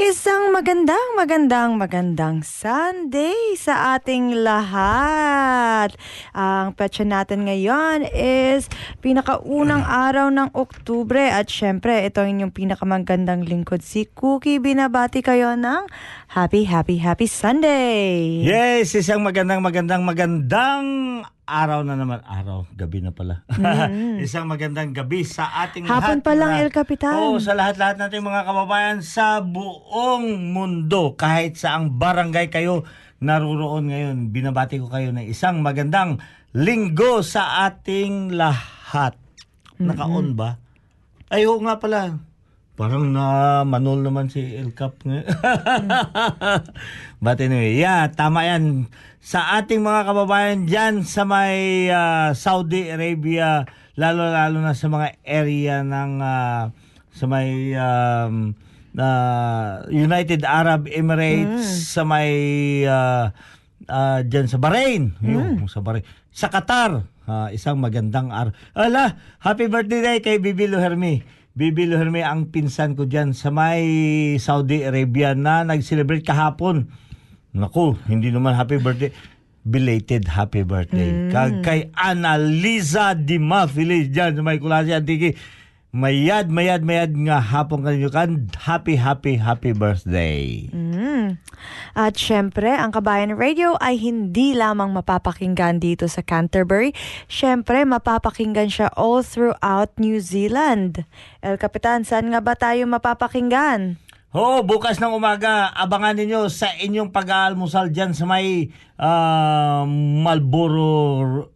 Isang magandang, magandang, magandang Sunday sa ating lahat. Ang petsa natin ngayon is pinakaunang araw ng Oktubre at syempre ito ang inyong pinakamagandang lingkod si Cookie. Binabati kayo ng Happy, Happy, Happy Sunday! Yes, isang magandang magandang magandang araw na naman. Araw, gabi na pala. isang magandang gabi sa ating. Hapon lahat. pa lang, na- El Capitan. Oo, sa lahat-lahat nating mga kababayan sa buong mundo. Kahit saang barangay kayo naruroon ngayon. Binabati ko kayo ng isang magandang linggo sa ating lahat. Naka-on ba? Ay, oo nga pala. Parang na manol naman si El Cap. But anyway, yeah, tama yan. Sa ating mga kababayan dyan sa may ah, Saudi Arabia, lalo-lalo na sa mga area ng ah, sa may um, ah, United Arab Emirates, sa may ah, ah, dyan sa Bahrain, yung sa Bahrain. Sa Qatar, ah, isang magandang araw. Ala, happy birthday kay Bibi Luhermi. Bibi Luhermi ang pinsan ko dyan sa may Saudi Arabia na nag-celebrate kahapon. Naku, hindi naman happy birthday. Belated happy birthday. Kag kay Annalisa Dima Feliz dyan sa may Kulasi Antiki. Mayad, mayad, mayad nga hapon kanyo kan. Happy, happy, happy birthday. Mm. At syempre, ang Kabayan Radio ay hindi lamang mapapakinggan dito sa Canterbury. Syempre, mapapakinggan siya all throughout New Zealand. El Capitan, saan nga ba tayo mapapakinggan? Oo, bukas ng umaga, abangan ninyo sa inyong pag-aalmusal dyan sa may ah, Marlboro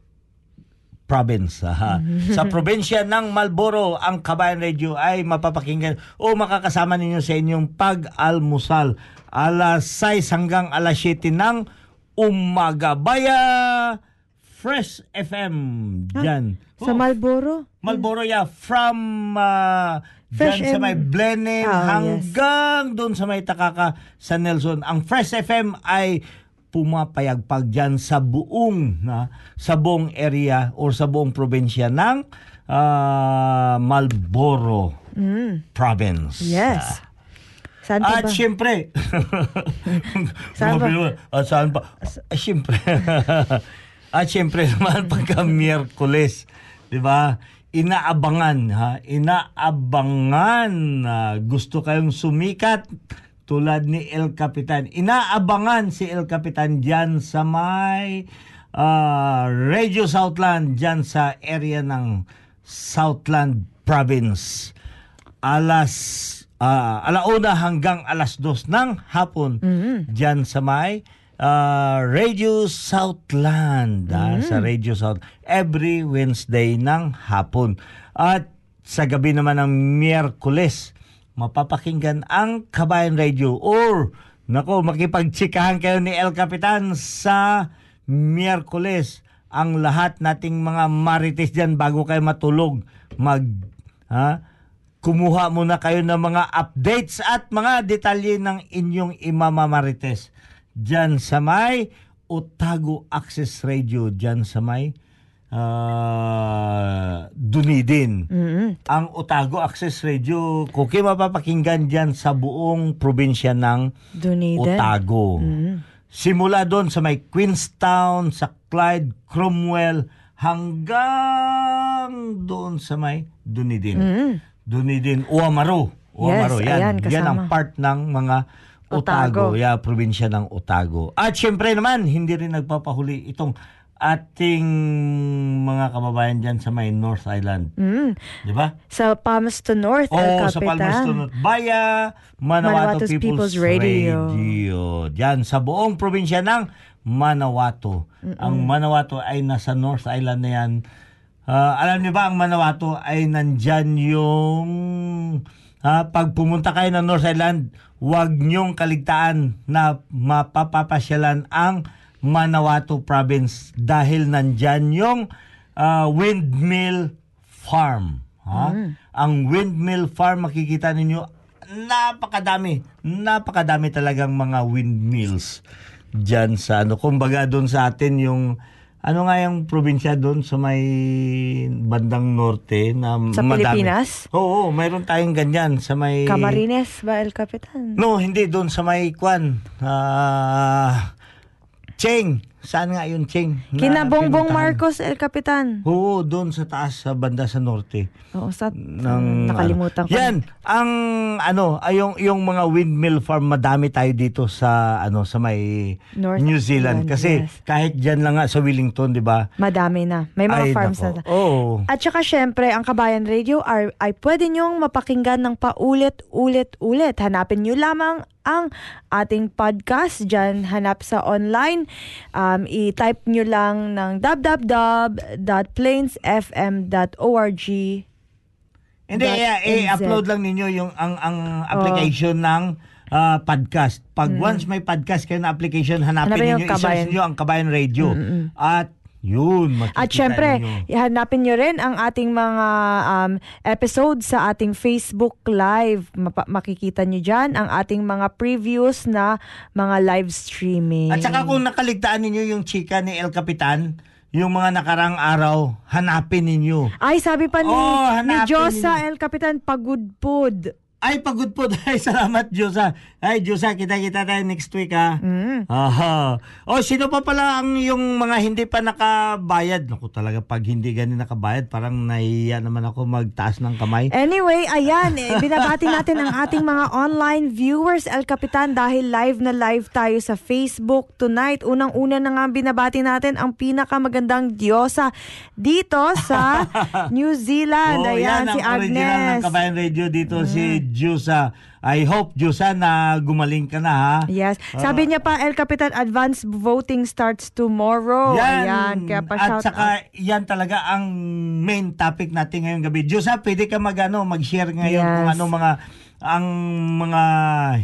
province. Aha. sa probinsya ng Marlboro, ang Kabayan Radio ay mapapakinggan o makakasama ninyo sa inyong pag-almusal alas 6 hanggang alas 7 ng umaga. Baya Fresh FM dyan. Sa Oh, Marlboro? Marlboro, yeah. From uh, Fresh dyan sa M- may Blenheim yes. hanggang doon sa may Takaka sa Nelson. Ang Fresh FM ay pumapayagpag dyan sa buong na sa buong area or sa buong probinsya ng ah, Marlboro province. Yes. Ah. Saan At ba? syempre, Saan ba? At saan pa? Ah, syempre. At syempre naman pagka Miyerkules, di ba? Inaabangan, ha? Inaabangan na gusto kayong sumikat tulad ni El Capitan. Inaabangan si El Capitan diyan sa may ah, Radio Southland, diyan sa area ng Southland Province. Alas ah, alauna hanggang alas dos ng hapon diyan sa may ah, Radio Southland ah, sa Radio South every Wednesday ng hapon. At sa gabi naman ng Miyerkules mapapakinggan ang Kabayan Radio or nako makipagtsikahan kayo ni El Capitan sa Miyerkules. Ang lahat nating mga marites diyan bago kayo matulog mag ha? Kumuha muna kayo ng mga updates at mga detalye ng inyong imamamarites. Dyan sa may Otago Access Radio dyan sa may ah, Dunedin. Ang Otago Access Radio, kuki mapapakinggan dyan sa buong probinsya ng Dunedin. Otago. Simula doon sa may Queenstown, sa Clyde, Cromwell, hanggang doon sa may Dunedin. Dunedin, Uamaro. Uamaro, Yes, yan. ayan, yan ang part ng mga Otago, Otago. yeah, probinsya ng Otago. At syempre naman, hindi rin nagpapahuli itong ating mga kababayan dyan sa may North Island. Mm. Di ba? Sa Palmerston North, El Oo, Capitan. sa Palmerston at Baya, Manawato Manawato's People's, People's Radio. Radio. Diyan sa buong probinsya ng Manawato. Ang Manawato ay nasa North Island na yan. Ah, alam niyo ba ang Manawato ay nandyan yung ah, pag pumunta kayo ng North Island, huwag niyong kaligtaan na mapapapasyalan ang Manawato province dahil nandyan yung ah, windmill farm. Ha? Ang windmill farm makikita ninyo napakadami, napakadami talagang mga windmills diyan sa ano kumbaga doon sa atin yung ano nga yung probinsya doon sa may bandang norte na Sa madami. Pilipinas? Oo, mayroon tayong ganyan sa may Camarines ba, El Capitan? No, hindi doon sa may kwan. Ah, Cheng. Saan nga yun, Cheng? Na Kina Bongbong pinuntahan? Marcos, El Capitan. Oo, doon sa taas, sa banda sa norte. Oo, sa, Ng, nakalimutan ano. ko. Yan, ang ano, ay yung, yung mga windmill farm, madami tayo dito sa ano sa may North New Zealand. Island, Kasi yes. kahit dyan lang nga sa Wellington, di ba? Madami na. May mga Ay, farms nako. na. Oo. At saka syempre, ang Kabayan Radio ay, ay pwede nyong mapakinggan ng paulit-ulit-ulit. Hanapin nyo lamang ang ating podcast dyan. Hanap sa online. Um, i-type nyo lang ng www.plainsfm.org Hindi, i-upload lang ninyo yung ang ang application ng ah, podcast. Pag once may podcast kayo na application, hanapin Hanapin ninyo, i-search niyo ang Kabayan Radio. At yun, makikita At syempre, ninyo. hanapin nyo rin ang ating mga um, episodes sa ating Facebook Live. Mapa- makikita nyo dyan ang ating mga previews na mga live streaming. At saka kung nakaligtaan ninyo yung chika ni El Capitan, yung mga nakarang araw, hanapin ninyo. Ay, sabi pa ni, Oh, ni Josa ninyo. El Capitan, pagudpod. Ay, pagod po. Ay, salamat, Diyosa. Ay, Diyosa, kita-kita tayo next week, ha? Mm. Aha. O, sino pa pala ang yung mga hindi pa nakabayad? Naku, talaga, pag hindi ganun nakabayad, parang nahiya naman ako magtaas ng kamay. Anyway, ayan, eh, binabati natin ang ating mga online viewers, El Capitan, dahil live na live tayo sa Facebook tonight. Unang-una na nga binabati natin ang pinakamagandang diyosa dito sa New Zealand. Oh, ayan, yan si ang original ng Agnes. Mm. Kabayan Radio dito, si Diyosa. I hope, Diyosa, na gumaling ka na, ha? Yes. Sabi niya pa, El Capitan, advance voting starts tomorrow. Ayan, kaya pa At saka, yan talaga ang main topic natin ngayong gabi. Diyos ha, pwede ka mag, ano, mag-share ngayon Yes. kung ano mga ang mga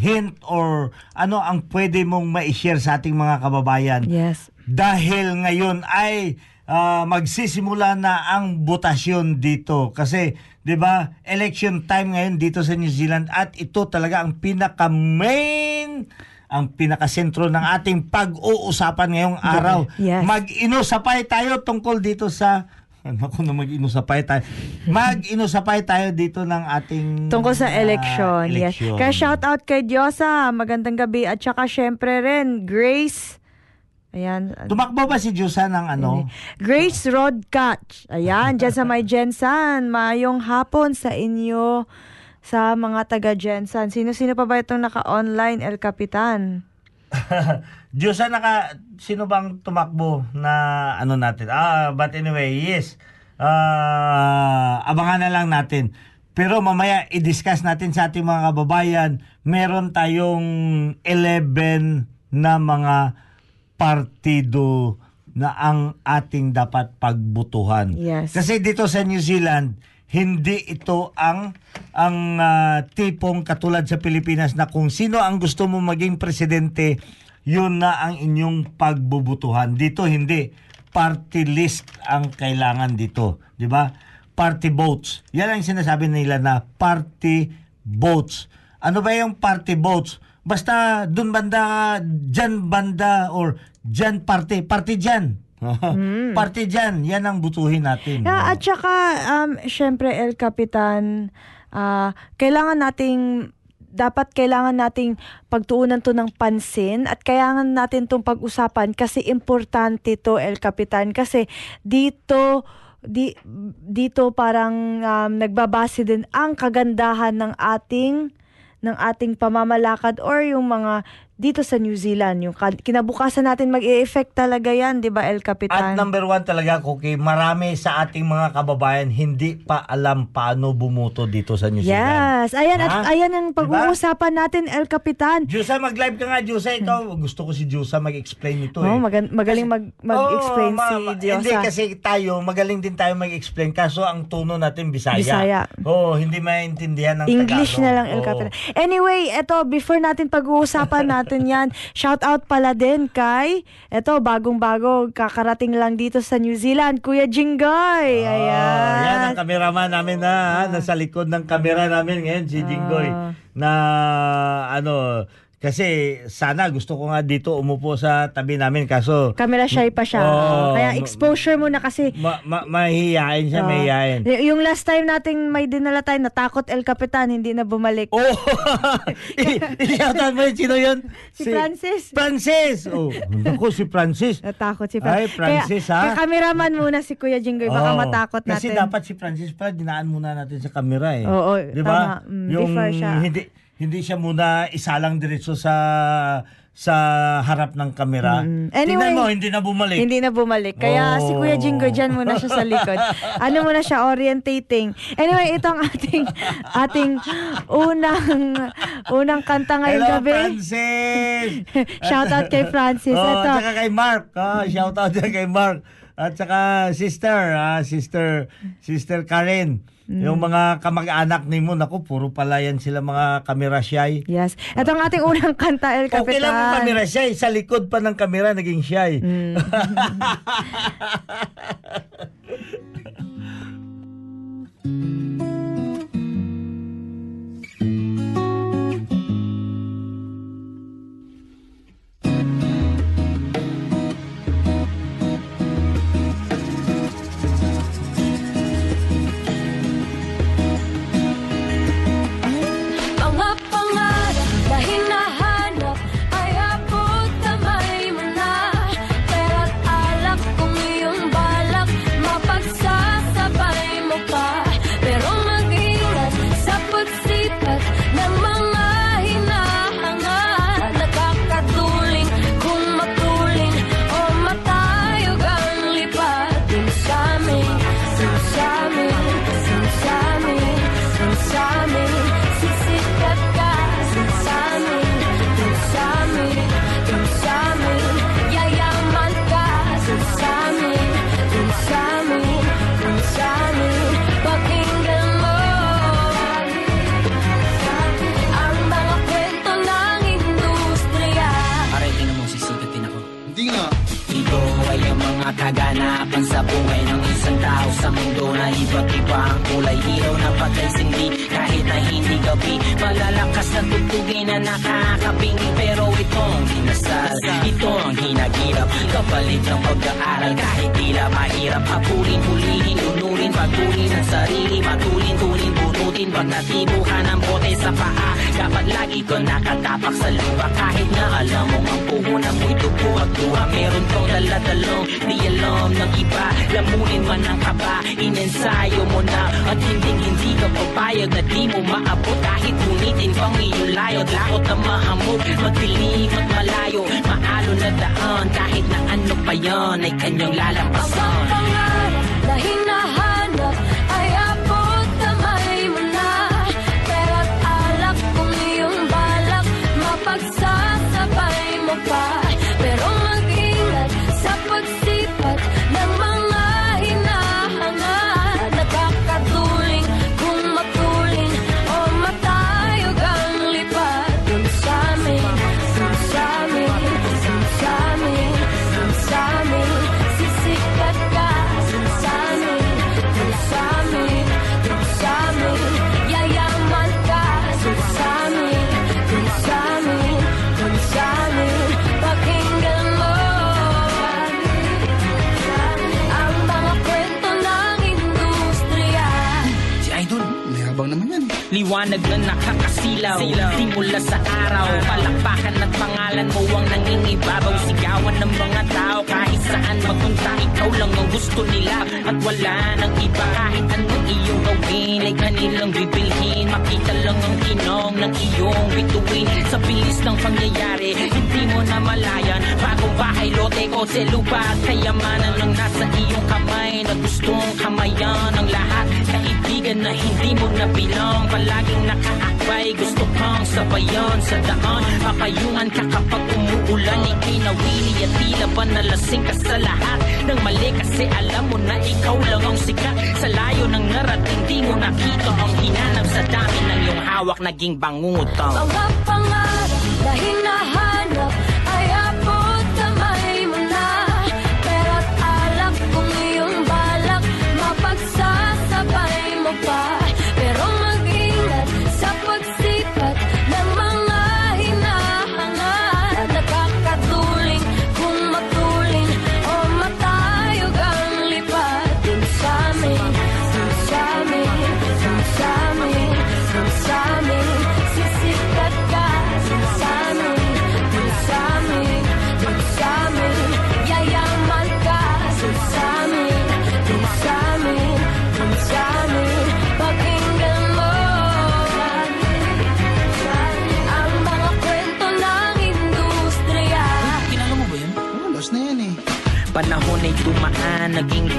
hint or ano ang pwede mong ma-share sa ating mga kababayan. Yes. Dahil ngayon ay ah, magsisimula na ang botasyon dito kasi 'di ba election time ngayon dito sa New Zealand at ito talaga ang pinaka main ang pinakasentro ng ating pag-uusapan ngayong araw. Yes. Mag-inusapay tayo tungkol dito sa ano ko na mag-inusapay tayo. Mag-inusapay tayo dito ng ating Tungkol sa ah, election. Yes. election. Kaya shout out kay Diyosa. Magandang gabi. At saka syempre rin, Grace. Ayan. Tumakbo ba si Diyosa ng ano? Grace Rodcatch. Ayan, dyan sa may Jensan. Mayong hapon sa inyo sa mga taga Jensan. Sino-sino pa ba itong naka-online, El Capitan? Na naka, sino bang tumakbo na ano natin? Ah, but anyway, yes. Ah, abangan na lang natin. Pero mamaya i-discuss natin sa ating mga kababayan, meron tayong 11 na mga partido na ang ating dapat pagbutuhan. Yes. Kasi dito sa New Zealand, hindi ito ang ang ah, tipong katulad sa Pilipinas na kung sino ang gusto mo maging presidente, yun na ang inyong pagbubutuhan. Dito hindi party list ang kailangan dito, 'di ba? Party votes. Yan ang sinasabi nila na party votes. Ano ba yung party votes? Basta dun banda, dyan banda or Dyan parte, parte dyan. parte dyan, yan ang butuhin natin. Yeah, at saka, um, syempre, El Capitan, ah, kailangan nating dapat kailangan nating pagtuunan to ng pansin at kailangan natin tong pag-usapan kasi importante to El Capitan kasi dito di, dito parang um, nagbabase din ang kagandahan ng ating ng ating pamamalakad or yung mga dito sa New Zealand yung ka- kinabukasan natin mag-e-effect talaga yan 'di ba El At Capitan number one talaga, Cookie, marami sa ating mga kababayan hindi pa alam paano bumuto dito sa New Zealand. Yes, ayan at Ha? ayan ang Diba? pag-uusapan natin El Capitan. Jusa, mag-live ka nga, Jusa. Ikaw, gusto ko si Jusa mag-explain ito eh. Oh, magan- magaling mag mag-explain ma- si Diyosa. Hindi, kasi tayo, magaling din tayo mag-explain. Kaso ang tono natin, Bisaya. Bisaya. Oo, hindi maintindihan ng English Tagalog. na lang El. Capitan. Anyway, eto before natin pag-uusapan natin 'yan, shout out pala din kay eto bagong-bago kakarating lang dito sa New Zealand, Kuya Jinggoy. Oh, Ayan. yan ang kameraman namin na ha, nasa likod ng kamera namin ngayon si Jinggoy Ah. na ano kasi sana gusto ko nga dito umupo sa tabi namin kaso Camera shy pa siya. Oo. Kaya exposure muna kasi ma- ma- mahihiyain siya, Oo. mahihiyain. Y- yung last time nating may dinala tayo, natakot El Capitan, hindi na bumalik. Oh! Iyatan mo sino yun? Si Francis. Francis! Oh, naku, si Francis. Natakot si Ay, Francis. Francis, kaya, ha? Kaya cameraman muna si Kuya Jinggoy, baka Oo. matakot natin. Kasi dapat si Francis pala, dinaan muna natin sa camera eh. Oo, Di ba? Mm, Yung siya. hindi hindi siya muna isalang diretso sa sa harap ng kamera. Mm. Tingnan Anyway, mo, hindi na bumalik. Hindi na bumalik. Kaya Oh. si Kuya Jinggoy dyan muna siya sa likod. Ano muna siya, orientating. Anyway, ito ang ating, ating unang, unang kanta ngayong Hello, gabi. Francis! Shout out kay Francis. Oh, Ito. at saka kay Mark. Oh, shout out kay Mark. At saka sister, ah, sister, sister Karen. Mm. Yung mga kamag-anak ni mo, naku, puro pala yan sila mga kamera shy. Yes. Ito ang ating unang kanta, El Okay lang yung Capitan. kamera shy. Sa likod pa ng kamera, naging shy. Mm. sa buhay ng isang tao sa mundo na iba't iba ang kulay. Ilaw na patay sindi kahit na hindi gabi. Malalakas na tugtugin na nakakabingi pero ito ang dinasal ito ang hinagirap kapalit ng pag-aaral. Kahit tila mahirap habulin hulihin lunurin patuloy ang sarili. Matulin tulin bunutin pag natibukan ng bote sa paa. Dapat lagi ko nakatapak sa lupa kahit na alam mo ang puhunan mo'y dugo at luha meron kang daladalong di alam ng iba. Lamunin man ang kaba inensayo mo na. At hindi hindi ka papayag na di mo maabot kahit unitin pang iyong layo lakot na mahamog magdilim at malayo maalo na daan. Kahit na ano pa yon ay kanyang Ang lalampasan pangarap na liwanag na nakakasilaw. Di mula sa araw Palakpakan at pangalan mo ang nangingibabaw. Sigawan ng mga tao kahit saan magpunta Ikaw lang ang gusto nila At wala nang iba. Kahit anong iyong gawin Ay kanilang bibilhin. Makita lang ang kinong ng iyong bituin. Sa bilis ng pangyayari Hindi mo na malayan. Bagong bahay, lote, kotse, lupa? At kayamanan lang nasa iyong kamay Na gustong kamayan ang lahat Kaibigan na hindi mo nabilang Palaging nakaakbay Gusto kang sabayan sa daan. Papayungan ka kapag umuulan Ika'y nawili at tila ba nalasing ka sa lahat? Ng mali kasi alam mo na ikaw lang ang sikat. Sa layo ng narating di mo nakita Ang hinanap sa dami ng iyong hawak Naging bangutang. Mga pangarap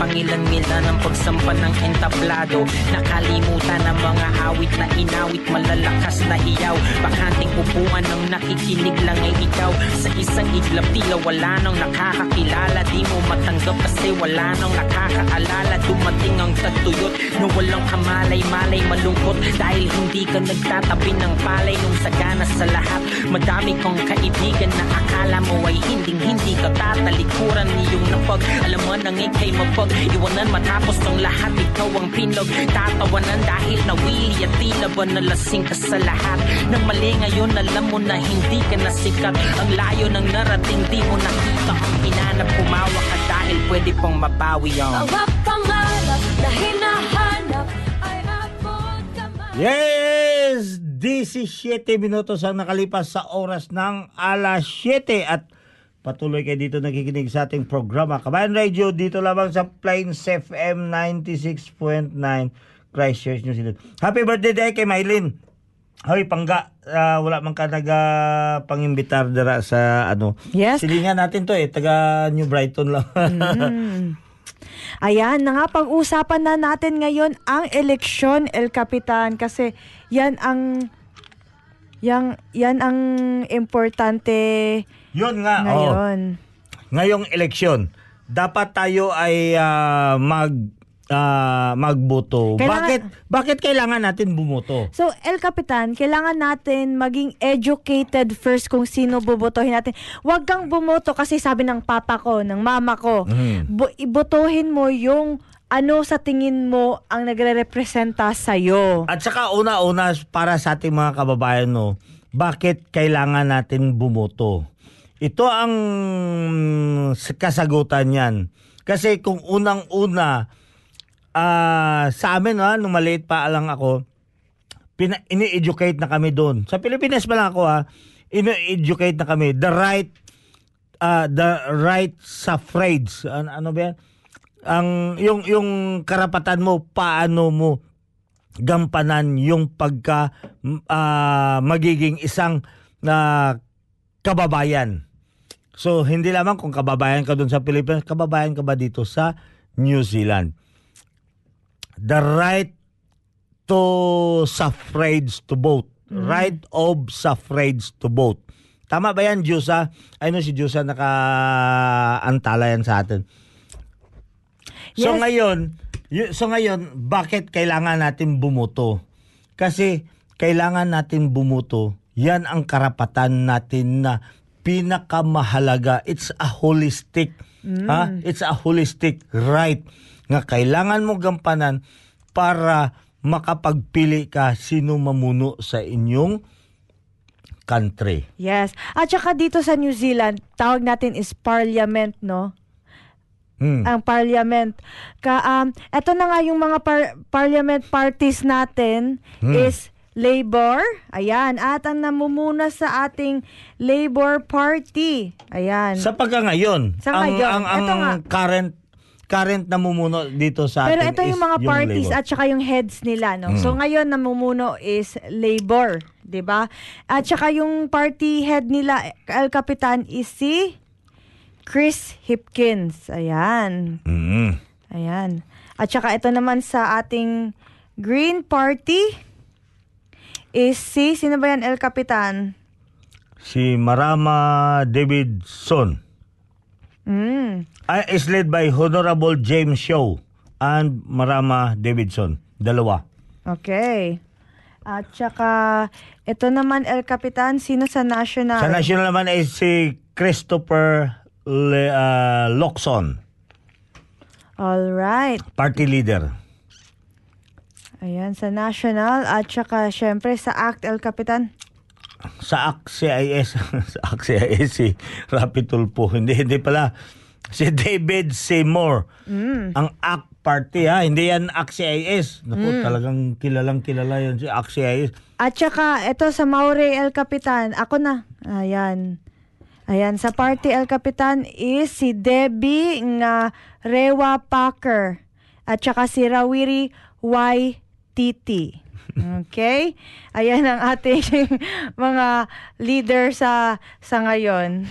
dumaan, naging pangilan nila ng pagsampa ng entablado. Nakalimutan ang mga awit na inawit, malalakas na iyaw. Bakanting upuan ng nakikinig lang ay ikaw. Sa isang iglap tila wala nang nakakakilala. Di mo matanggap kasi wala nang nakakaalala. Dumating ang tagtuyot na walang kamalay-malay malungkot. Dahil hindi ka nagtatabi ng palay nung sagana sa lahat. Madami kong kaibigan na akala mo ay hinding-hindi ka tatalikuran. Niyong napag Alam mo nang ikay mapag Iwanan matapos ng lahat. Ikaw ang pinlog Tatawanan dahil nawili At tila ba nalasing ka sa lahat? Nang mali ngayon alam mo na hindi ka nasikat Ang layo ng narating di mo nakita Ang hinanap. Kumawa ka dahil pwede pang mabawi ang Mga pangarap na hinahanap ay abot kamay Yes! 17 minutos ang nakalipas sa oras ng alas 7 at patuloy kayo dito nakikinig sa ating programa. Kabayan Radio dito lamang sa Plains FM 96.9 Christchurch, New Zealand. Happy birthday day kay Mylene. Hoy, pangga, ah, wala man ka naga pangimbitar dara sa ano. Yes. Silingan natin to eh, taga New Brighton lang. Ayan, na nga pag-usapan na natin ngayon ang eleksyon, El Capitan, kasi yan ang yan, yan ang importante Yun nga, oh. ngayon. ngayong eleksyon, dapat tayo ay ah, mag ah, magboto. Kailangan- bakit bakit kailangan natin bumoto? So, El Capitan, kailangan natin maging educated first kung sino bubotohin natin. Huwag kang bumoto kasi sabi ng papa ko, ng mama ko, Mhm. bu- ibotohin mo yung ano sa tingin mo ang nagre-representa sa'yo. At saka una-una para sa ating mga kababayan no, bakit kailangan natin bumoto? Ito ang kasagutan niyan. Kasi kung unang-una ah, sa amin ha, nung maliit pa lang ako, pina- ini-educate na kami doon. Sa Pilipinas pa lang ako ha, ini-educate na kami. The right uh, the right suffrage. Ano, ano ba yan? Ang yung yung karapatan mo paano mo gampanan yung pagka ah, magiging isang na kababayan. So hindi lamang kung kababayan ka doon sa Pilipinas, kababayan ka ba dito sa New Zealand? The right to suffrage to vote. Right of suffrage to vote. Tama ba yan, Jusa? Ay no, si Jusa naka-antala yan sa atin. So Yes. ngayon, y- so ngayon, bakit kailangan natin bumoto? Kasi kailangan natin bumoto. Yan ang karapatan natin na pinakamahalaga. It's a holistic, ha? It's a holistic right nga kailangan mo gampanan para makapagpili ka sino mamuno sa inyong country. Yes. At saka dito sa New Zealand, tawag natin is parliament, no? Hmm. Ang parliament. Ka, um, eto na nga yung mga par- parliament parties natin Hmm. is Labor. Ayan. At ang namumuna sa ating Labor Party. Ayan. Sa pagka ngayon, Sa ang, ngayon, ang, ang nga. current current namumuno dito sa Pero atin ito yung mga parties labor. at saka yung heads nila, no? Mm. So ngayon namumuno is Labor, 'di ba? At saka yung party head nila, El Capitan is si Chris Hipkins. Ayan. Mm. Ayan. At saka ito naman sa ating Green Party is si, sino ba yan, El Capitan? Si Marama Davidson Mm. ah, is led by Honorable James Shaw and Marama Davidson. Dalawa. Okay. At saka, ito naman El Capitan, sino sa national? Sa national naman ay si Christopher Le, ah, Locson, All right. party leader. Ayan, sa national. At saka, syempre, sa ACT El Capitan. Sa ACT-CIS, sa ACT-CIS si Rapi Tulpo. Hindi, hindi pala. Si David Seymour. Ang ACT party ha. Hindi yan ACT-CIS. Naku, talagang kilalang kilala yan si ACT-CIS. At saka, ito sa Maure El Capitan. Ako na. Ayan. Ayan, sa party El Capitan is si Debbie nga Rewa Packer. At saka si Rawiri Y. Titi. Okay? Ayan ang ating mga leader sa sa ngayon.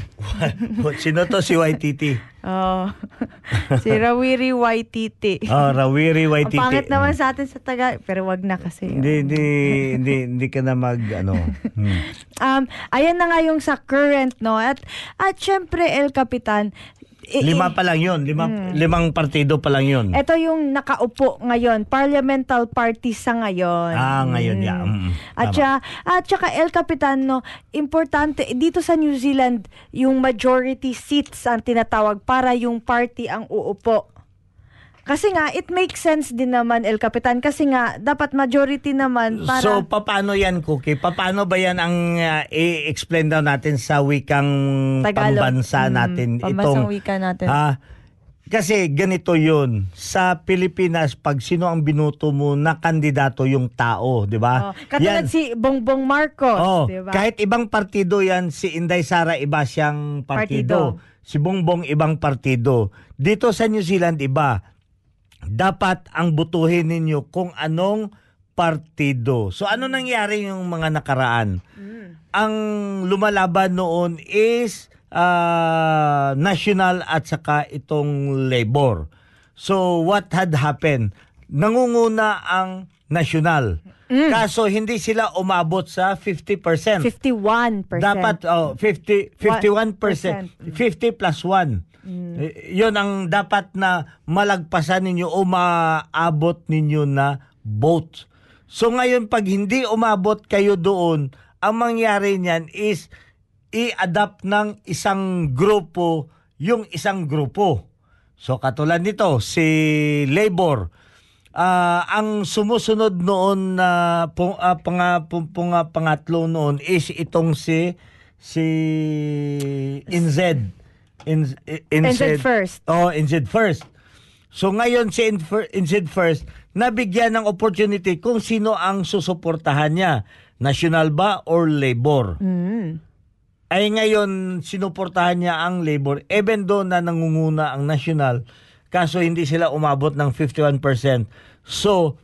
Sino to si YTT? Oh. si Rawiri Y. Titi. Oh, Rawiri Ang YTT. pangit naman sa atin sa taga, pero wag na kasi. Hindi, hindi, hindi, hindi ka na mag, ano. hmm. Um, ayan na nga yung sa current, no? At, at syempre, El Capitan, i- Lima pa lang yun. Lima, Hmm. Limang partido pa lang yun. ito yung nakaupo ngayon, parliamental party sa ngayon. Ah, ngayon, Mm. yeah. Mm, At, tama. sya, at saka El Capitan, no, importante, dito sa New Zealand, yung majority seats ang tinatawag para yung party ang uupo. Kasi nga, it makes sense din naman, El Capitan, kasi nga, dapat majority naman para... So, paano yan, Cookie? Paano ba yan ang uh, i-explain daw natin sa wikang Tagalog. pambansa Mm, natin? pambansang itong, wika natin. Ah, kasi ganito yun. Sa Pilipinas, pag sino ang binuto mo na kandidato yung tao, di ba? Oh, katulad si Bongbong Marcos, Oh, di ba? kahit ibang partido yan, si Inday Sara iba siyang partido. Partido. Si Bongbong ibang partido. Dito sa New Zealand iba. Dapat ang butuhin ninyo kung anong partido. So ano nangyari yung mga nakaraan? Ang lumalaban noon is ah, national at saka itong labor. So what had happened? Nangunguna ang national. Kaso hindi sila umabot sa 50%. 51%. Dapat oh 50 51%, 50 plus 1. Eh, 'Yun ang dapat na malagpasan ninyo o maabot ninyo na vote. So ngayon pag hindi umabot kayo doon, ang mangyari niyan is i-adapt ng isang grupo yung isang grupo. So katulad nito si Labor Ah, ang sumusunod noon na pung, ah, panga, pung, punga- pangatlo noon is itong si si NZ. In, NZ first. Oh, NZ first. So ngayon si NZ first nabigyan ng opportunity kung sino ang susuportahan niya. National ba or labor? Mm. ay ngayon sinuportahan niya ang labor even though na nangunguna ang national kaso hindi sila umabot ng 51%. So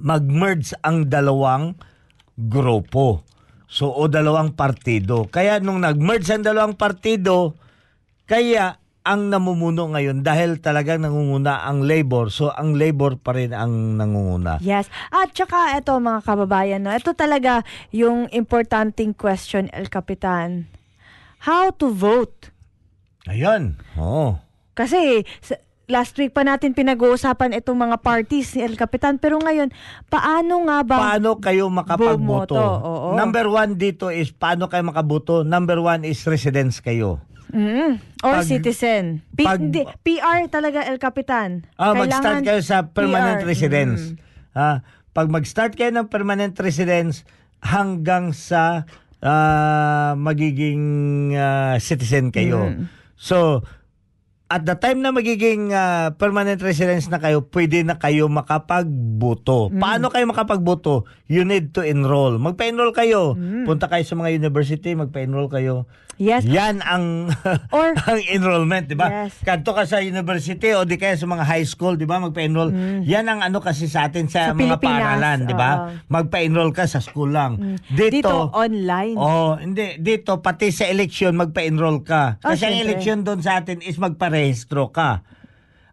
mag-merge ang dalawang grupo. So o dalawang partido. Kaya nung nag-merge ang dalawang partido, kaya ang namumuno ngayon dahil talagang nangunguna ang labor. So ang labor pa rin ang nangunguna. Yes. At saka ito mga kababayan, no, ito talaga yung importanting question, El Capitan. How to vote? Ayun. Oh. Kasi last week pa natin pinag-uusapan itong mga parties ni El Capitan. Pero ngayon, paano nga ba? paano kayo makapagboto? Oo. Number one dito is paano kayo makaboto. Number one is residence kayo. Mm, or Pag- citizen. P- pag- hindi, PR talaga, El Capitan. Mag-start Kailangan kayo sa permanent PR. residence. Mm. Ah, pag mag-start kayo ng permanent residence hanggang sa ah, magiging ah, citizen kayo. Mm. So, at the time na magiging ah, permanent residence na kayo, pwede na kayo makapagboto. Mm. Paano kayo makapagboto? You need to enroll. Magpa-enroll kayo. Mm. Punta kayo sa mga university, magpa-enroll kayo. Yes. Yan ang Or- ang enrollment, 'di ba? Yes. Kadto ka sa university o di kaya sa mga high school, 'di ba? Magpa-enroll. Yan ang ano kasi sa atin Mm. Sa sa, mga Pilipinas, paaralan, 'di ba? oo. Magpa-enroll ka sa school lang. Dito, online. Oh, hindi dito pati sa election magpa-enroll ka. Ah, Kasi ang syempre. election doon sa atin is magparehistro ka.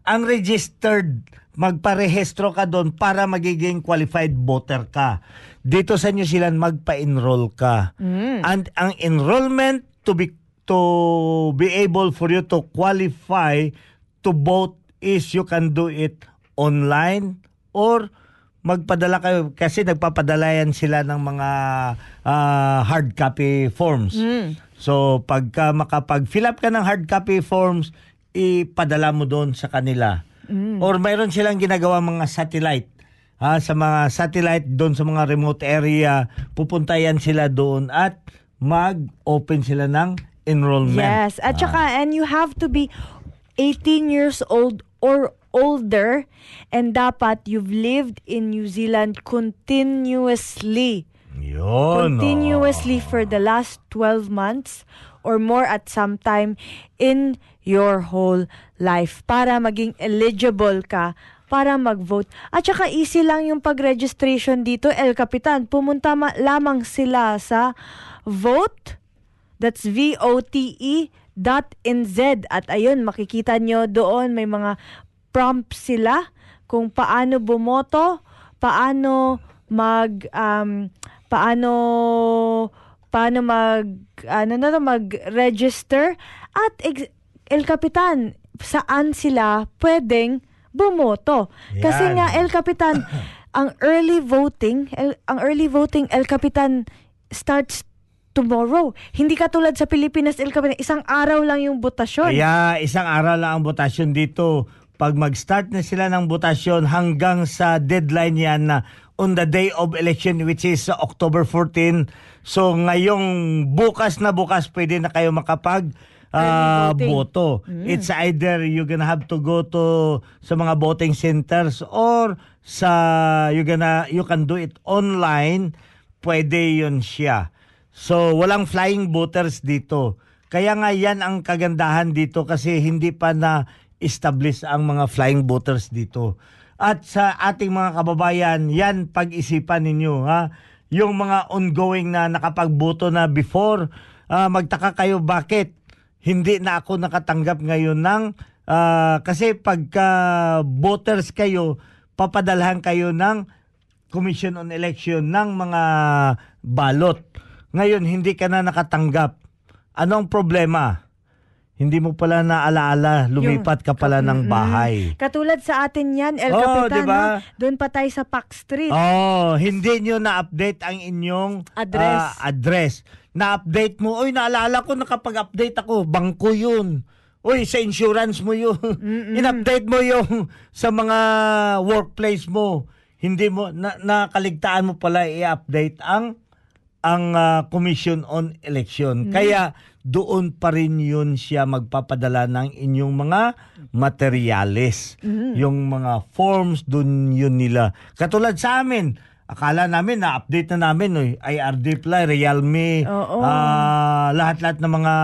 Ang registered magparehistro ka doon para magiging qualified voter ka. Dito sa New Zealand magpa-enroll ka. And ang enrollment to be to be able for you to qualify to vote is you can do it online or magpadala kayo kasi nagpapadala yan sila ng mga ah, hard copy forms. So pagka makapag-fill up ka ng hard copy forms, ipadala mo doon sa kanila. Or mayroon silang ginagawa mga satellite. Ha, sa mga satellite doon sa mga remote area, pupunta yan sila doon at mag-open sila ng enrollment. Yes. At saka, and you have to be 18 years old or older and dapat you've lived in New Zealand continuously. Yun. continuously for the last 12 months or more at some time in your whole life para maging eligible ka para mag-vote. At saka easy lang yung pag-registration dito, El Capitan. Pumunta ma- lamang sila sa vote That's V-O-T-E dot NZ. At ayun, makikita nyo doon may mga prompts sila kung paano bumoto, paano mag um, paano paano mag ano na mag-register at ex- El Capitan saan sila pwedeng bumoto. Kasi Yan. nga El Capitan ang early voting, el, ang early voting El Capitan starts tomorrow. Hindi katulad sa Pilipinas, El Capitan, isang araw lang yung botasyon. Kaya isang araw lang ang botasyon dito. Pag mag-start na sila ng botasyon hanggang sa deadline yan na on the day of election which is uh, October 14. So ngayong bukas na bukas pwede na kayo makapag Voting. boto. It's either you're gonna have to go to sa mga voting centers or sa you gonna you can do it online. Pwede yun siya. So walang flying voters dito. Kaya nga yan ang kagandahan dito kasi hindi pa na establish ang mga flying voters dito. At sa ating mga kababayan, yan pag-isipan ninyo ha. Yung mga ongoing na nakapagboto na before, ah, magtaka kayo bakit hindi na ako nakatanggap ngayon ng ah, kasi pagka voters kayo, papadalhan kayo ng Commission on Election ng mga balot. Ngayon, hindi ka na nakatanggap. Anong problema? Hindi mo pala naalaala, lumipat ka pala ng bahay. Katulad sa atin yan, El Oh, Capitan, diba? no? doon pa tayo sa Park Street. Oh, hindi nyo na-update ang inyong Address. ah, address. Na-update mo, oy, naalala ko nakapag-update ako, bangko yun. Uy, sa insurance mo yun. In-update mo yung sa mga workplace mo. Hindi mo, na, nakaligtaan mo pala i-update ang ang ah, Commission on Election. Kaya doon pa rin yun siya magpapadala ng inyong mga materyales. Yung mga forms, doon yun nila. Katulad sa amin, akala namin na-update na namin, oy, IRD Fly, Realme, Oo. ah, lahat-lahat ng mga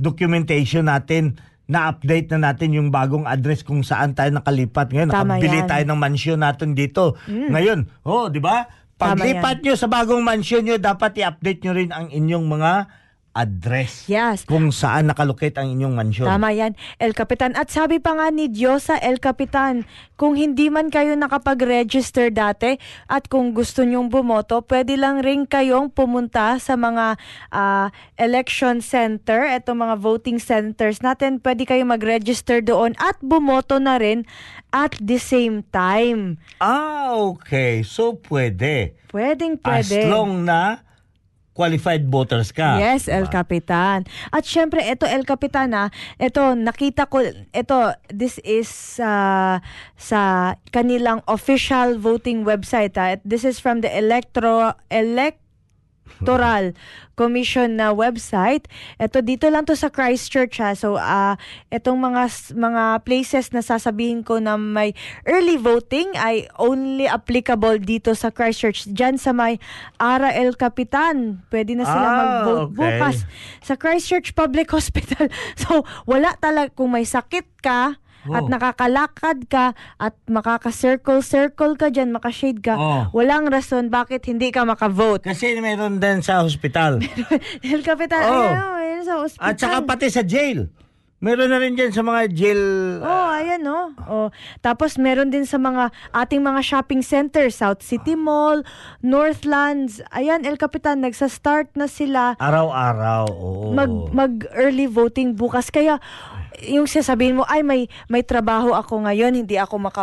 documentation natin, na-update na natin yung bagong address kung saan tayo nakalipat. Ngayon, Tama nakabili yan. tayo ng mansion natin dito. Ngayon, oh, di ba? Tama Paglipat nyo sa bagong mansion nyo, dapat i-update nyo rin ang inyong mga address. Yes. Kung saan nakalocate ang inyong mansion. Tama yan, El Capitan. At sabi pa nga ni Diyosa, El Capitan, kung hindi man kayo nakapag-register dati at kung gusto nyong bumoto, pwede lang rin kayong pumunta sa mga ah, election center, eto mga voting centers natin. Pwede kayong mag-register doon at bumoto na rin at the same time. Ah, okay. So, pwede. Pwedeng pwede. As long na qualified voters ka. Yes, El Capitan. At syempre, ito El Capitan ha, ito nakita ko, ito, this is uh, sa kanilang official voting website ha. This is from the Electro, Electoral Commission na website. Ito dito lang to sa Christchurch ha. So ah itong mga mga places na sasabihin ko na may early voting ay only applicable dito sa Christchurch. Diyan sa may Ara El Capitan. Pwede na sila Ah, mag-vote okay. bukas sa Christchurch Public Hospital. So wala talaga kung may sakit ka at Oh. nakakalakad ka at makaka-circle-circle ka dyan, makashade ka, Oh. walang rason bakit hindi ka makavote. Kasi meron din sa hospital. El Capitan, Oh. ayun, ayun sa hospital. At saka pati sa jail. Meron na rin dyan sa mga jail. Oh, ayan no. Oh. Tapos meron din sa mga ating mga shopping center, South City Mall, Northlands. Ayan, El Capitan, nagsa-start na sila Araw-araw. Oo. mag mag early voting bukas kaya yung sasabihin mo ay may may trabaho ako ngayon hindi ako maka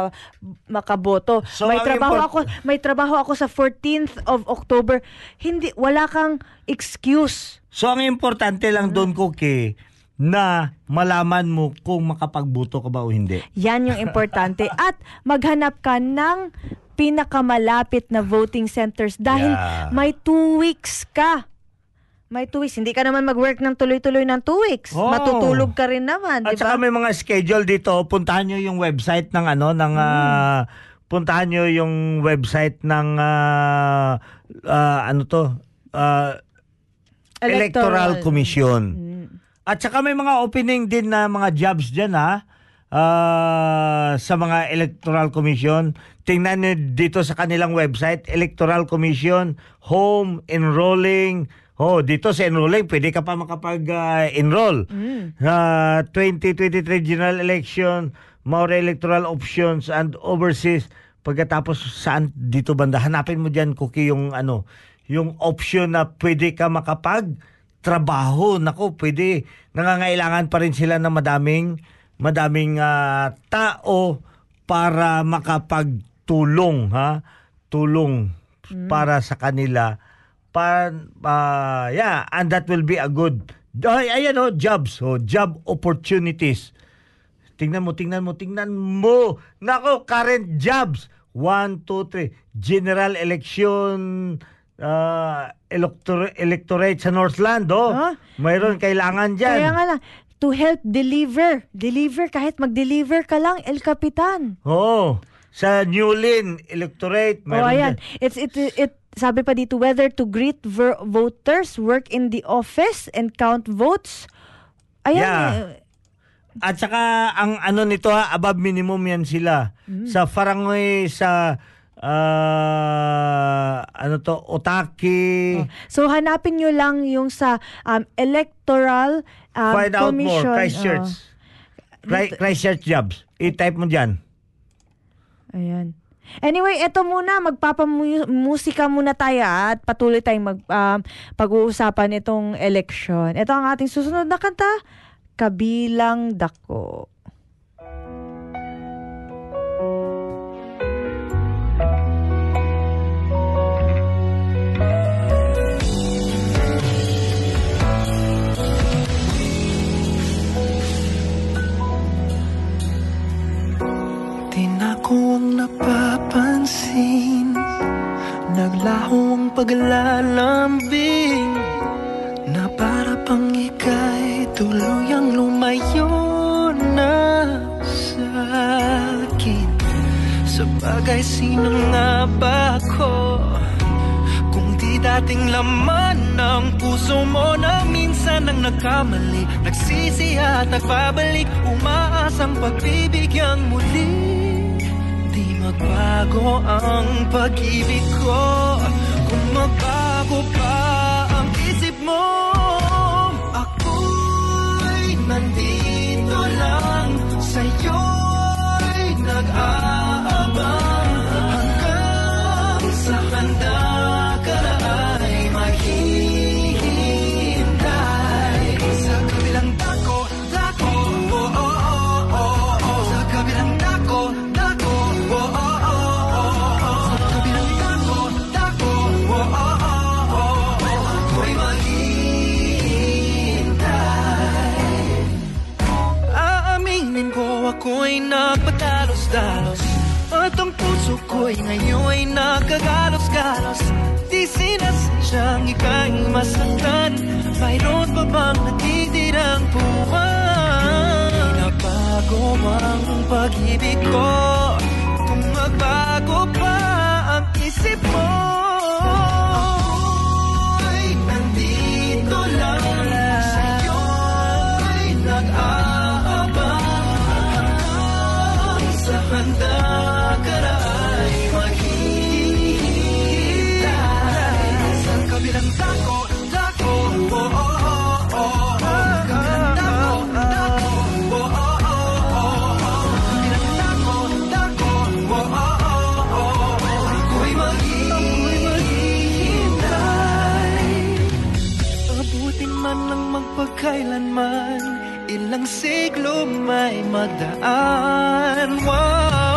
makaboto. So, may trabaho import- ako may trabaho ako sa 14th of October. Hindi wala kang excuse. So ang importante lang doon, Cookie, na malaman mo kung makapagbuto ka ba o hindi. yan yung importante. At maghanap ka ng pinakamalapit na voting centers dahil Yeah. may two weeks ka may two weeks. Hindi ka naman mag-work ng tuloy-tuloy ng two weeks. Oh. Matutulog ka rin naman, di At saka ba? may mga schedule dito. Puntahan nyo yung website ng ano, ng... ah, puntahan nyo yung website ng... ah, ah, ano to? Ah, Electoral Commission. At saka may mga opening din na mga jobs dyan ha. Ah, sa mga Electoral Commission. Tingnan nyo dito sa kanilang website, Electoral Commission, Home, Enrolling. Oh, dito sa enrolling, pwede ka pa makapag-enroll. Ah, 2023 General Election, more electoral options and overseas. Pagkatapos saan dito banda, hanapin mo diyan cookie yung ano, yung option na pwede ka makapag trabaho. Nako, pwede. Nangangailangan pa rin sila ng madaming madaming ah, tao para makapagtulong, ha? Tulong para sa kanila. Pa, ah, yeah, and that will be a good ay, ayan oh, jobs, oh, job opportunities. Tingnan mo, tingnan mo, tingnan mo. Nako, current jobs. One, two, three. General election uh, elector- electorate sa Northland, oh. Huh? Mayroon kailangan dyan. Kaya nga lang, to help deliver. Deliver, kahit mag-deliver ka lang, El Capitan. Oh, sa Newlyn electorate. Oh, mayroon ayan. It's, it, it, sabi pa dito, whether to greet ver- voters, work in the office, and count votes. Ayan. Yeah. eh, At saka ang ano nito ha, above minimum yan sila. Mm. Sa Farangoy, sa ah, ano to, Otaki. So, hanapin nyo lang yung sa um, electoral um, Find out more, commission. Christchurch. Oh, Chri- Christchurch jobs. I-type mo dyan. ayan. Anyway, eto muna, magpapamusika muna tayo at patuloy tayong mag, um, pag-uusapan itong election. Ito ang ating susunod na kanta, Kabilang Dako. Ko ang napapansin. Naglaho ang paglalambing Na para pang ika'y tuluyang lumayo na sa akin. Sa bagay sino nga ba ako? Kung di dating laman ng puso mo na minsan ang nagkamali Nagsisi at nagpabalik Umaasang pagbibigyang muli Magbago ang pag-ibig ko Kung magbago pa ang isip mo. Ako'y nandito lang Sa'yo'y sinasadyang ika'y masaktan Mayroon pa bang natitirang buwan? Di na bago ang pag-ibig ko magpagkailanman Ilang siglo may magdaan Wow,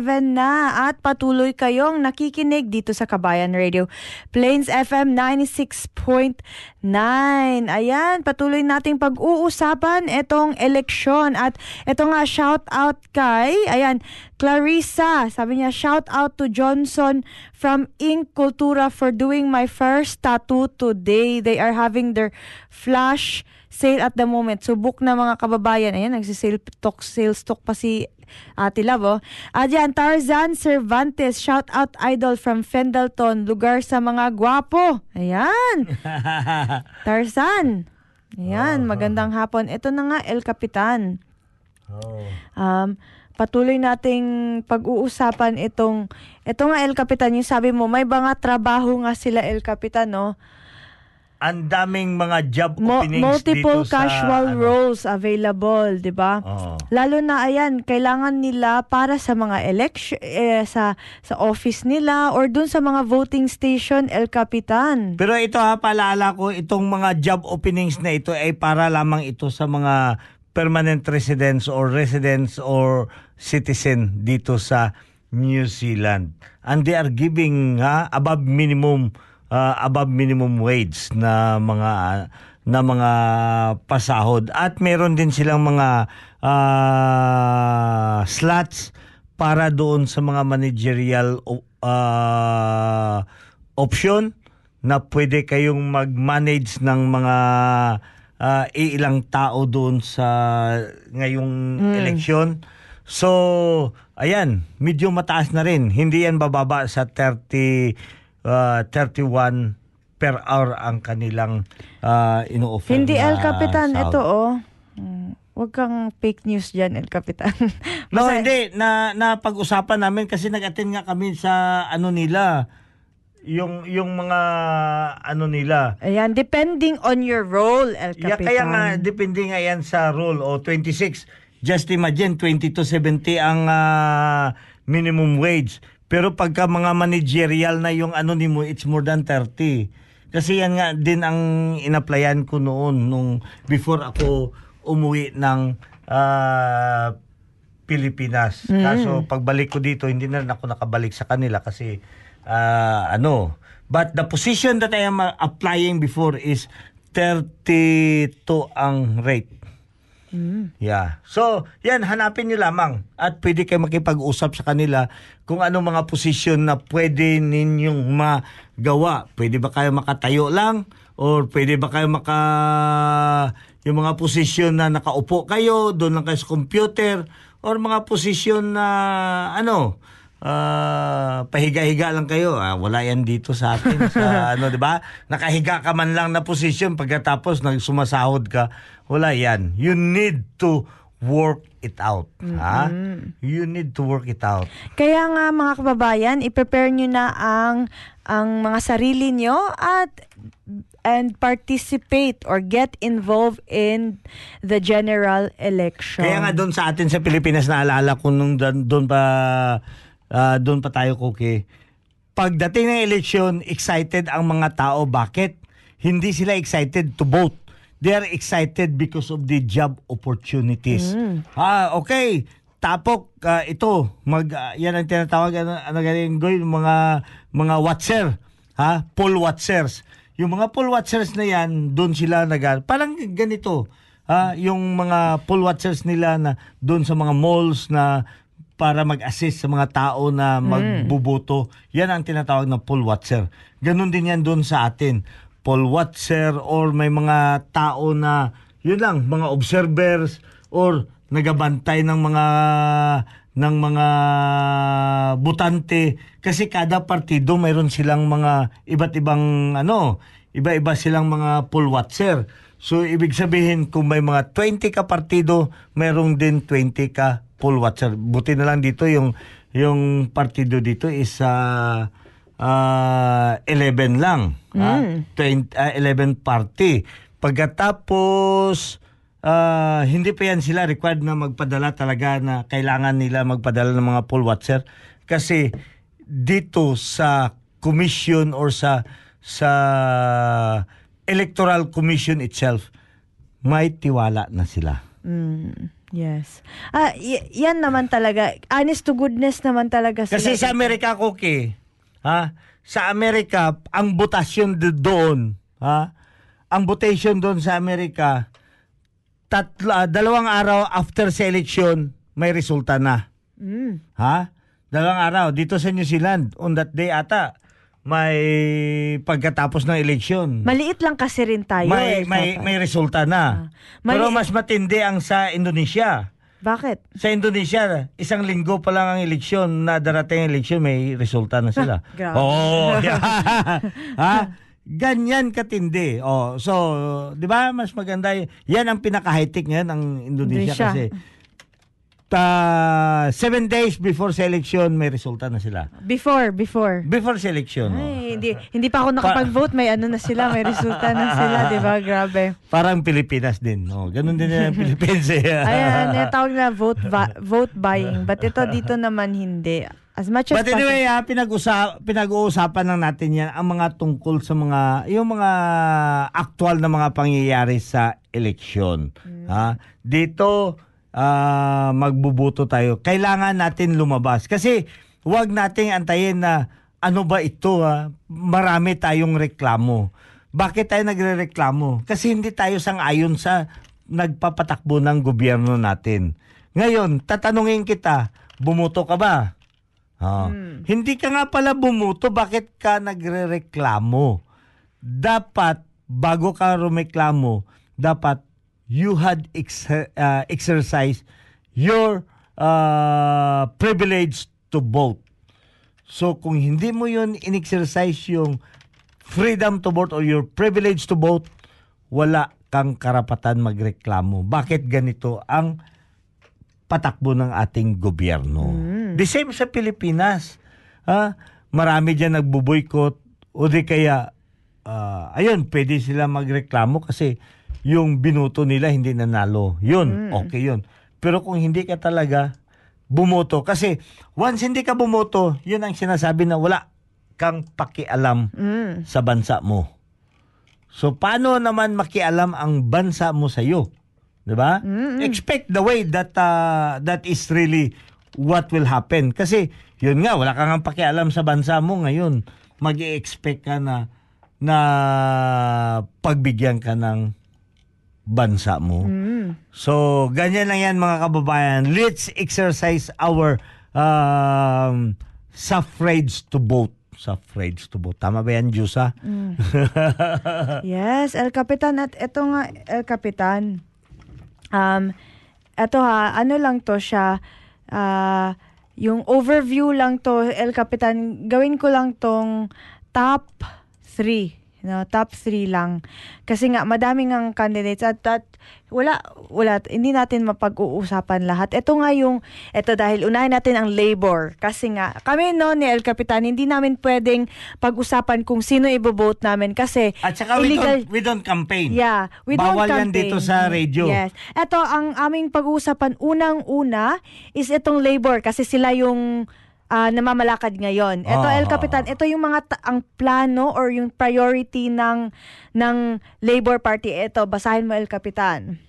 7.37 na at patuloy kayong nakikinig dito sa Kabayan Radio. Plains FM 96.9. Ayan, patuloy nating pag-uusapan itong eleksyon at ito nga shout out kay, ayan, Clarissa. Sabi niya, shout out to Johnson from Ink Cultura for doing my first tattoo today. They are having their flash sale at the moment. So book na mga kababayan. Ayan, nagsisale talk, sales talk pa si Ate Love. Oh. At yan, Tarzan Cervantes, shout out idol from Fendalton, lugar sa mga gwapo. Ayan. Tarzan. Ayan, magandang hapon. Ito na nga, El Capitan. Um, patuloy nating pag-uusapan itong, ito nga El Capitan, yung sabi mo, may mga trabaho nga sila El Capitan, no? Ang daming mga job Mo- openings multiple dito sa... casual ano, roles available, 'di ba? Oo. Lalo na ayan, kailangan nila para sa mga election eh, sa sa office nila or dun sa mga voting station El Capitan. Pero ito ha, paalala ko, itong mga job openings na ito ay para lamang ito sa mga permanent residents or residents or citizen dito sa New Zealand. And they are giving ha, above minimum uh, above minimum wage na mga na mga pasahod at meron din silang mga uh, slots para doon sa mga managerial uh, option na pwede kayong mag-manage ng mga uh, ilang tao doon sa ngayong eleksyon. So, ayan, medyo mataas na rin. Hindi yan bababa sa 30 uh, 31 per hour ang kanilang uh, ino-offer Hindi El Capitan, sahod. ito oh. Mm, Huwag kang fake news dyan, El Capitan. No, hindi na napag-usapan namin kasi nag-attend nga kami sa ano nila yung yung mga ano nila. Ayan, depending on your role, El Yeah, Capitan. kaya nga depende nga yan sa rule o 26. Just imagine 20 to 70 ang ah, minimum wage. Pero pagka mga managerial na yung ano ni mo, it's more than 30. Kasi yan nga din ang inaplayan ko noon nung before ako umuwi ng ah, Pilipinas. Kaso pagbalik ko dito, hindi na ako nakabalik sa kanila kasi ah, ano. But the position that I am ah, applying before is 32 ang rate. Yeah. So, yan, hanapin nyo lamang. At pwede kayo makipag-usap sa kanila kung ano mga posisyon na pwede ninyong magawa. Pwede ba kayo makatayo lang? Or pwede ba kayo maka... Yung mga posisyon na nakaupo kayo, doon lang kayo sa computer. Or mga posisyon na ano, ah, pahiga-higa lang kayo. Ah, wala yan dito sa atin sa ano, 'di ba? Nakahiga ka man lang na posisyon pagkatapos nagsumasahod ka. Wala yan. You need to work it out, ha? You need to work it out. Kaya nga mga kababayan, i-prepare nyo na ang ang mga sarili nyo at and participate or get involved in the general election. Kaya nga doon sa atin sa Pilipinas naalala ko nung doon pa ah, doon pa tayo kuki. Pagdating ng eleksyon, excited ang mga tao. Bakit? Hindi sila excited to vote. They are excited because of the job opportunities. Ah, okay. Tapok ah, ito, mag ah, yan ang tinatawag ano, ano galing goy mga mga watcher, ha? Poll watchers. Yung mga poll watchers na yan, doon sila nag parang ganito. Ha, yung mga poll watchers nila na doon sa mga malls na para mag-assist sa mga tao na magbuboto. Yan ang tinatawag na poll watcher. Ganon din yan doon sa atin. Poll watcher or may mga tao na yun lang, mga observers or nagabantay ng mga ng mga butante kasi kada partido mayroon silang mga iba't ibang ano, iba-iba silang mga poll watcher. So ibig sabihin kung may mga 20 ka partido, mayroong din 20 ka poll watcher. Buti na lang dito yung yung partido dito is ah, ah, 11 lang. ah, 20, ah, 11 party. Pagkatapos ah, hindi pa yan sila required na magpadala talaga na kailangan nila magpadala ng mga poll watcher kasi dito sa commission or sa sa electoral commission itself may tiwala na sila. Mm, yes. Ah, y- yan naman talaga. Honest to goodness naman talaga sila. Kasi sa Amerika, Koki, ha? Sa Amerika, ang botasyon do- doon, ha? Ang votation doon sa Amerika, tatlo, ah, dalawang araw after sa election, may resulta na. Mm. Ha? Dalawang araw. Dito sa New Zealand, on that day ata, may pagkatapos ng election. Maliit lang kasi rin tayo. may, eh, may, dapat. may resulta na. Ah. Pero Mali- mas matindi ang sa Indonesia. Bakit? Sa Indonesia, isang linggo pa lang ang eleksyon na darating ang eleksyon, may resulta na sila. Grabe. Oo. ha? Ganyan katindi. Oh, so, 'di ba? Mas maganda 'yan ang pinaka high-tech ngayon ang Indonesia, Indonesia. kasi ta seven days before sa election may resulta na sila. Before, before. Before sa election. oh. Ay, hindi, hindi pa ako nakapag-vote. May ano na sila, may resulta na sila, di ba? Grabe. Parang Pilipinas din. Oh, ganun din ang Philippines. eh. Ayan, yung tawag na vote, ba- vote buying. But ito dito naman hindi. As much as But anyway, ah, pinag-usa- pinag-uusapan lang natin yan ang mga tungkol sa mga yung mga aktual na mga pangyayari sa eleksyon. Ha? Dito ah, magbubuto tayo. Kailangan natin lumabas kasi huwag nating antayin na ano ba ito ha? Marami tayong reklamo. Bakit tayo nagrereklamo? Kasi hindi tayo sang-ayon sa nagpapatakbo ng gobyerno natin. Ngayon, tatanungin kita, bumuto ka ba? Ah, Hindi ka nga pala bumuto, bakit ka nagrereklamo? Dapat, bago ka rumeklamo, dapat you had ex- uh, exercised your uh, privilege to vote. So kung hindi mo yun in-exercise yung freedom to vote or your privilege to vote, wala kang karapatan magreklamo. Bakit ganito ang patakbo ng ating gobyerno? The same sa Pilipinas. Ha? Marami dyan nagbuboykot o di kaya, ah, ayun, pwede sila magreklamo kasi yung binuto nila hindi nanalo. Yun, okay yun. Pero kung hindi ka talaga bumoto, kasi once hindi ka bumoto, yun ang sinasabi na wala kang pakialam Mm. sa bansa mo. So paano naman makialam ang bansa mo sa iyo? 'Di ba? Expect the way that uh, that is really what will happen kasi yun nga wala kang ang pakialam sa bansa mo ngayon. Mag-expect ka na na pagbigyan ka ng bansa mo. So, ganyan lang yan mga kababayan. Let's exercise our um, suffrage to vote. Suffrage to vote. Tama ba yan, Jusa? Yes, El Capitan. At ito nga, El Capitan. Um, ito ha, ano lang to siya, ah, yung overview lang to, El Capitan, gawin ko lang tong top 3. No, top 3 lang. Kasi nga, madaming ang candidates at, at wala, wala, hindi natin mapag-uusapan lahat. Ito nga yung, ito dahil unahin natin ang labor. Kasi nga, kami no ni El Capitan, hindi namin pwedeng pag-usapan kung sino ibobote namin kasi At saka we illegal- don't, we don't campaign. Yeah, we don't Bawal yan campaign. dito sa radio. Yes. Ito, ang aming pag-uusapan unang-una is itong labor kasi sila yung ah, namamalakad ngayon. Ito, Ah. El Capitan, ito yung mga ta- ang plano or yung priority ng ng Labor Party. Ito, basahin mo El Capitan.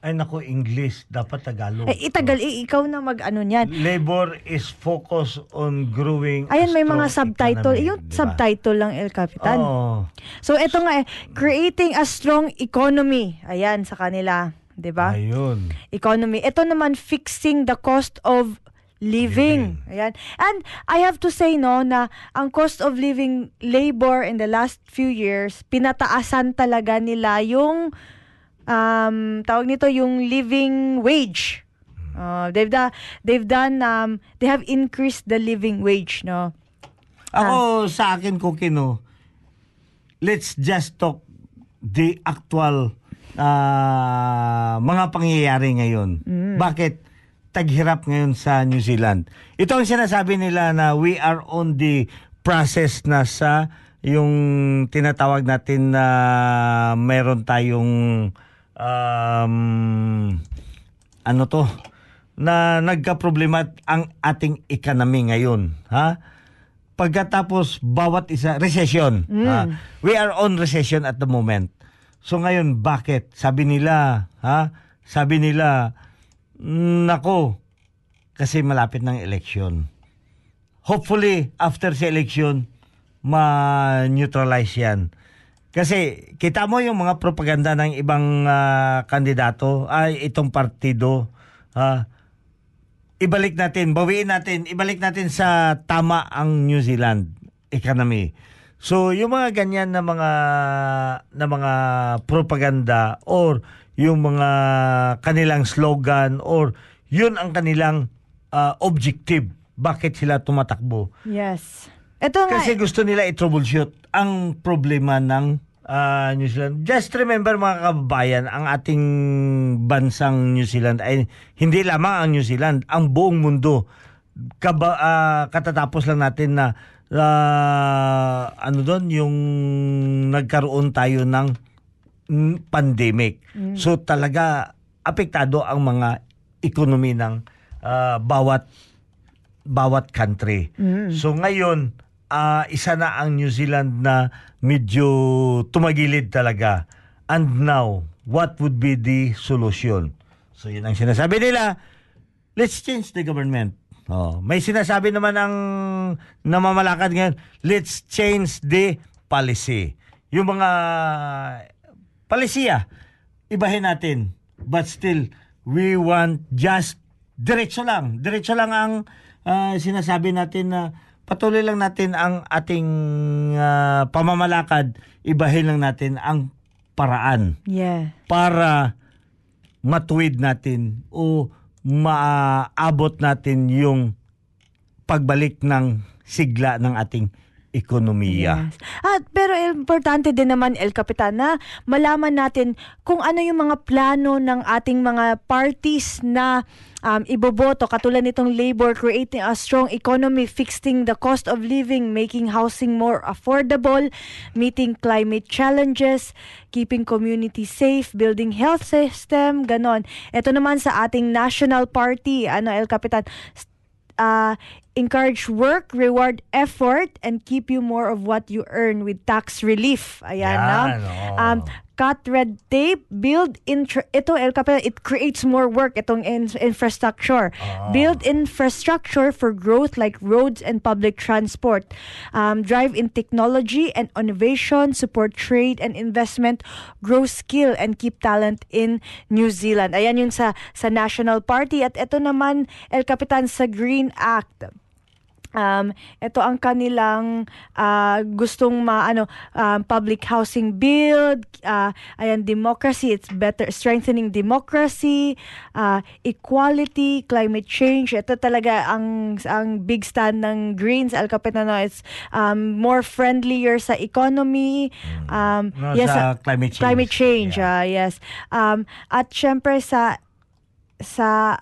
Ay naku, English. Dapat Tagalog. Eh, itagal, i- ikaw na mag-ano niyan. Labor is focused on growing Ayan, may mga subtitle. economy, Yung di ba? subtitle lang, El Capitan. Oo. So, ito nga eh, creating a strong economy. Ayan, sa kanila. 'di ba? Ayun. economy. Ito naman fixing the cost of living. Ayan. And I have to say no na ang cost of living labor in the last few years pinataasan talaga nila yung um tawag nito yung living wage. Uh, they've done they've done um they have increased the living wage no. Ako sa akin ko kino, let's just talk the actual ah, mga pangyayari ngayon. Bakit taghirap ngayon sa New Zealand? Ito ang sinasabi nila na we are on the process na sa yung tinatawag natin na meron tayong um, ano to na nagka-problema ang ating economy ngayon, ha? Pagkatapos bawat isa recession. ha? We are on recession at the moment. So ngayon bakit? Sabi nila, ha? Sabi nila, "Mm, nako, kasi malapit ng election. Hopefully after sa election ma-neutralize yan. Kasi kita mo yung mga propaganda ng ibang ah, kandidato, ay itong partido, ah, ibalik natin, bawiin natin, ibalik natin sa tama ang New Zealand economy. So, yung mga ganyan na mga na mga propaganda or yung mga kanilang slogan or yun ang kanilang ah, objective. Bakit sila tumatakbo? Yes. Ito nga Kasi gusto nila i-troubleshoot ang problema ng ah, New Zealand. Just remember mga kababayan, ang ating bansang New Zealand ay hindi lamang ang New Zealand, ang buong mundo. Kaba, ah, katatapos lang natin na ah, ano doon yung nagkaroon tayo ng mm, pandemic. So talaga apektado ang mga ekonomi ng ah, bawat bawat country. So ngayon, ah, isa na ang New Zealand na medyo tumagilid talaga. And now, what would be the solution? So yun ang sinasabi nila, let's change the government. Oh, may sinasabi naman ang namamalakad ngayon, let's change the policy. Yung mga palisiya, ibahin natin. But still, we want just diretso lang. Diretso lang ang ah, sinasabi natin na patuloy lang natin ang ating ah, pamamalakad. Ibahin lang natin ang paraan yeah. para matuwid natin o maabot natin yung pagbalik ng sigla ng ating ekonomiya. Yes. At pero importante din naman El Capitan na malaman natin kung ano yung mga plano ng ating mga parties na um, iboboto katulad nitong labor creating a strong economy fixing the cost of living making housing more affordable meeting climate challenges keeping community safe building health system ganon ito naman sa ating national party ano El Capitan uh, encourage work, reward effort, and keep you more of what you earn with tax relief. Ayan, Yan, no? Um, cut red tape, build intra- ito El Capitan, it creates more work itong in- infrastructure. Build infrastructure for growth like roads and public transport. Um, drive in technology and innovation, support trade and investment, grow skill and keep talent in New Zealand. Ayan yung sa sa National Party at ito naman El Capitan sa Green Act um ito ang kanilang ah, gustong maano um, public housing build ah, ayan democracy it's better strengthening democracy ah, equality climate change. Ito talaga ang ang big stand ng Greens Al Capitano. It's um, more friendlier sa economy. Um No, yes sa ah, climate change. climate change ah, yes. Um at syempre sa sa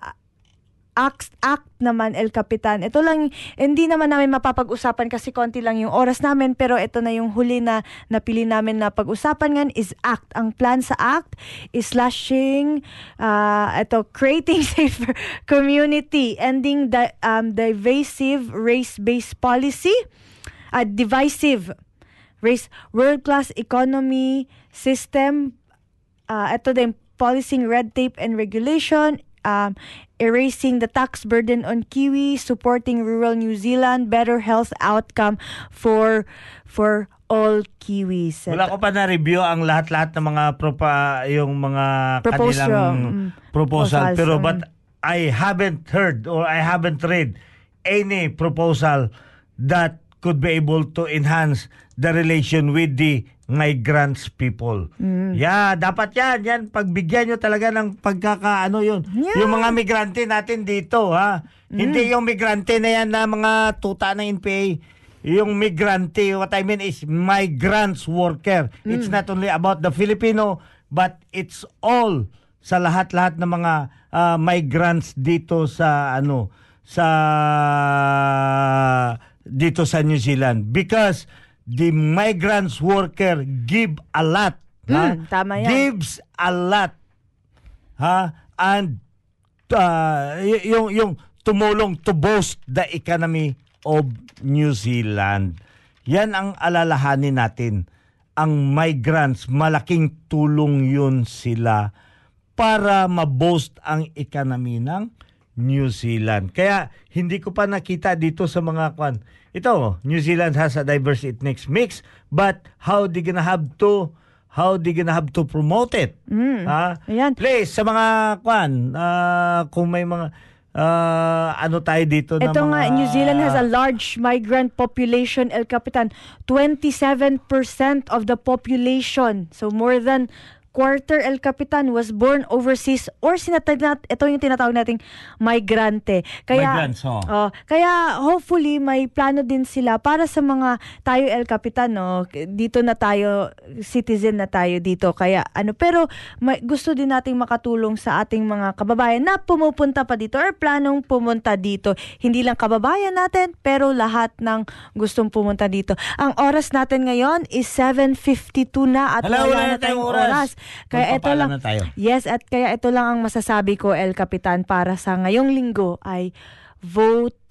act, act naman El Capitan. Ito lang, hindi naman namin mapapag-usapan kasi konti lang yung oras namin pero ito na yung huli na napili namin na pag-usapan ngayon is act. Ang plan sa act is slashing, uh, ito, creating safer community, ending the um, divisive race-based policy, uh, divisive race, world-class economy system, uh, ito din, policing red tape and regulation, um, erasing the tax burden on Kiwi, supporting rural New Zealand, better health outcome for for all Kiwis. Wala ko pa na-review ang lahat-lahat ng mga propa, yung mga Proposal, kanilang mm, proposal. proposals, Pero but I haven't heard or I haven't read any proposal that could be able to enhance the relation with the migrants people. Mm. Yeah, dapat yan. Yan, pagbigyan nyo talaga ng pagkakaano yun. Yeah. Yung mga migrante natin dito, ha? Hindi yung migrante na yan na mga tuta ng NPA. Yung migrante, what I mean is migrants worker. It's not only about the Filipino, but it's all sa lahat-lahat ng mga ah, migrants dito sa ano sa dito sa New Zealand because the migrants worker give a lot ha? Mm, tama yan. gives a lot ha and uh, y- yung yung tumulong to boost the economy of New Zealand yan ang alalahanin natin ang migrants malaking tulong yun sila para ma-boost ang economy ng New Zealand. Kaya hindi ko pa nakita dito sa mga kwan. Ito, New Zealand has a diverse ethnic mix, but how they gonna have to how they gonna have to promote it? Ha? Ayan. Please, sa mga kwan, ah, kung may mga ah, ano tayo dito na Ito mga... nga, New Zealand has a large migrant population, El Capitan. 27% of the population. So more than quarter El Capitan was born overseas or sinatanat, ito yung tinatawag nating migrante. Kaya, Migrants, oh. Oh, kaya hopefully may plano din sila para sa mga tayo El Capitan no. Dito na tayo citizen na tayo dito. Kaya ano pero may, gusto din nating makatulong sa ating mga kababayan na pumupunta pa dito or planong pumunta dito. Hindi lang kababayan natin pero lahat ng gustong pumunta dito. Ang oras natin ngayon is 7:52 na at Hala, wala, wala na tayong oras. oras. Kaya ito lang na tayo. Yes, at kaya ito lang ang masasabi ko El Capitan para sa ngayong linggo ay vote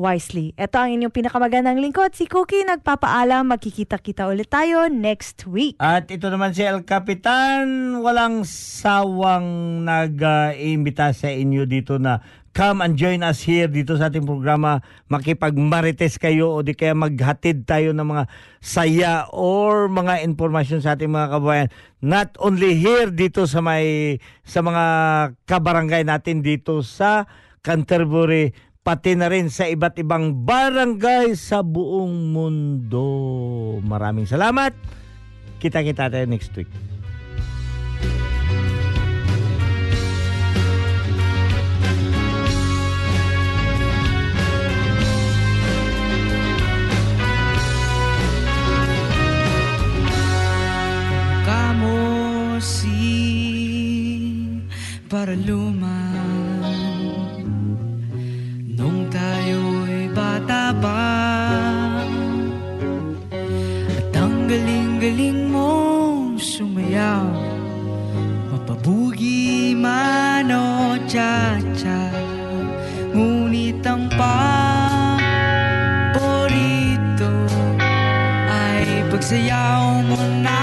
wisely. Ito ang inyong pinakamagandang lingkod. Si Cookie nagpapaalam. Magkikita-kita ulit tayo next week. At ito naman si El Capitan, walang sawang nag-iimbita sa inyo dito na come and join us here dito sa ating programa. Makipagmarites kayo o di kaya maghatid tayo ng mga saya or mga informasyon sa ating mga kabayan. Not only here dito sa may sa mga kabarangay natin dito sa Canterbury pati na rin sa iba't ibang barangay sa buong mundo. Maraming salamat. Kita-kita tayo next week. Para luman Nung tayo'y bata pa At ang galing-galing mong sumayaw Mapabugi man o cha-cha Ngunit ang paborito ay pagsayaw mo ng